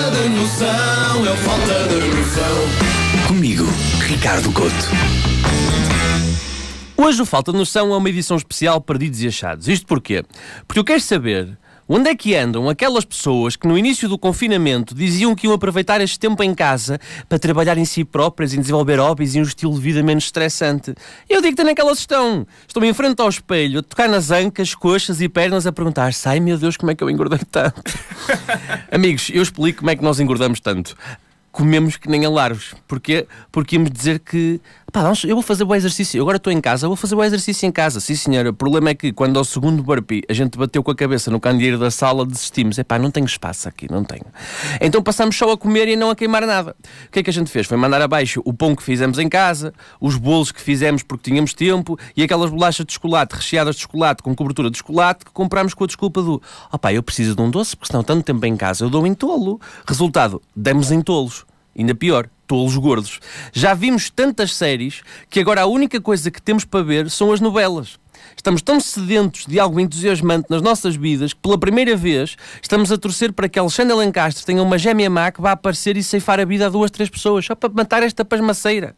É falta de noção, é falta de noção. Comigo, Ricardo Couto. Hoje o Falta de Noção é uma edição especial Perdidos e Achados. Isto porquê? Porque eu quero saber onde é que andam aquelas pessoas que no início do confinamento diziam que iam aproveitar este tempo em casa para trabalhar em si próprias, em desenvolver hobbies e um estilo de vida menos estressante. Eu digo-te onde é que elas estão. Estão em frente ao espelho, a tocar nas ancas, coxas e pernas, a perguntar: sai meu Deus, como é que eu engordei tanto? Amigos, eu explico como é que nós engordamos tanto comemos que nem alaros. Porquê? Porque íamos dizer que pá, eu vou fazer o exercício, agora estou em casa, vou fazer o exercício em casa. Sim, senhora. O problema é que quando ao segundo burpee a gente bateu com a cabeça no candeeiro da sala, desistimos. É pá, não tenho espaço aqui, não tenho. Então passamos só a comer e não a queimar nada. O que é que a gente fez? Foi mandar abaixo o pão que fizemos em casa, os bolos que fizemos porque tínhamos tempo e aquelas bolachas de chocolate recheadas de chocolate com cobertura de chocolate que comprámos com a desculpa do opá, eu preciso de um doce porque senão tanto tempo em casa eu dou em tolo. Resultado, demos em tolos. Ainda pior, tolos gordos. Já vimos tantas séries que agora a única coisa que temos para ver são as novelas. Estamos tão sedentos de algo entusiasmante nas nossas vidas que, pela primeira vez, estamos a torcer para que Alexandre Lencastre tenha uma gêmea má que vá aparecer e ceifar a vida a duas, três pessoas, só para matar esta pasmaceira.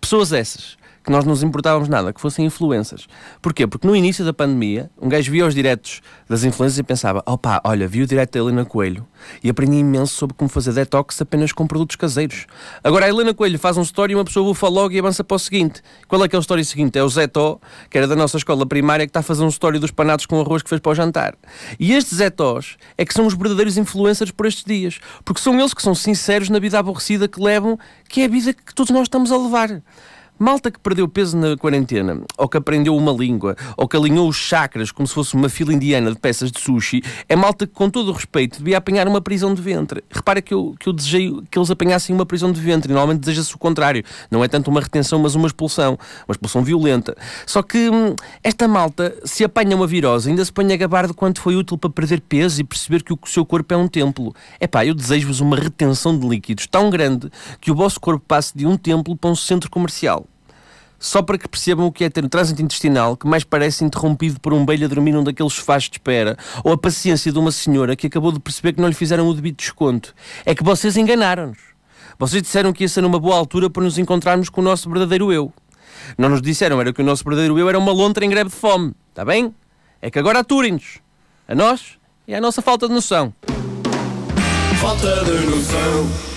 Pessoas essas que nós não nos importávamos nada, que fossem influências. Porquê? Porque no início da pandemia, um gajo via os diretos das influências e pensava: opá, olha, vi o direto da Helena Coelho e aprendi imenso sobre como fazer detox apenas com produtos caseiros. Agora a Helena Coelho faz um story e uma pessoa bufa logo e avança para o seguinte. Qual é que é o story seguinte? É o Zé Tó, que era da nossa escola primária, que está a fazer um story dos panados com arroz que fez para o jantar. E estes Zé Tós é que são os verdadeiros influencers por estes dias, porque são eles que são sinceros na vida aborrecida que levam, que é a vida que todos nós estamos a levar. Malta que perdeu peso na quarentena, ou que aprendeu uma língua, ou que alinhou os chakras como se fosse uma fila indiana de peças de sushi, é malta que, com todo o respeito, devia apanhar uma prisão de ventre. Repara que eu, que eu desejei que eles apanhassem uma prisão de ventre. Normalmente deseja-se o contrário. Não é tanto uma retenção, mas uma expulsão. Uma expulsão violenta. Só que hum, esta malta, se apanha uma virose, ainda se põe a gabar de quanto foi útil para perder peso e perceber que o seu corpo é um templo. É pá, eu desejo-vos uma retenção de líquidos tão grande que o vosso corpo passe de um templo para um centro comercial só para que percebam o que é ter um trânsito intestinal que mais parece interrompido por um belho a dormir num daqueles sofás de espera, ou a paciência de uma senhora que acabou de perceber que não lhe fizeram o devido desconto. É que vocês enganaram-nos. Vocês disseram que ia ser uma boa altura para nos encontrarmos com o nosso verdadeiro eu. Não nos disseram era que o nosso verdadeiro eu era uma lontra em greve de fome. Está bem? É que agora aturem-nos. A nós e à nossa falta de noção. Falta de noção.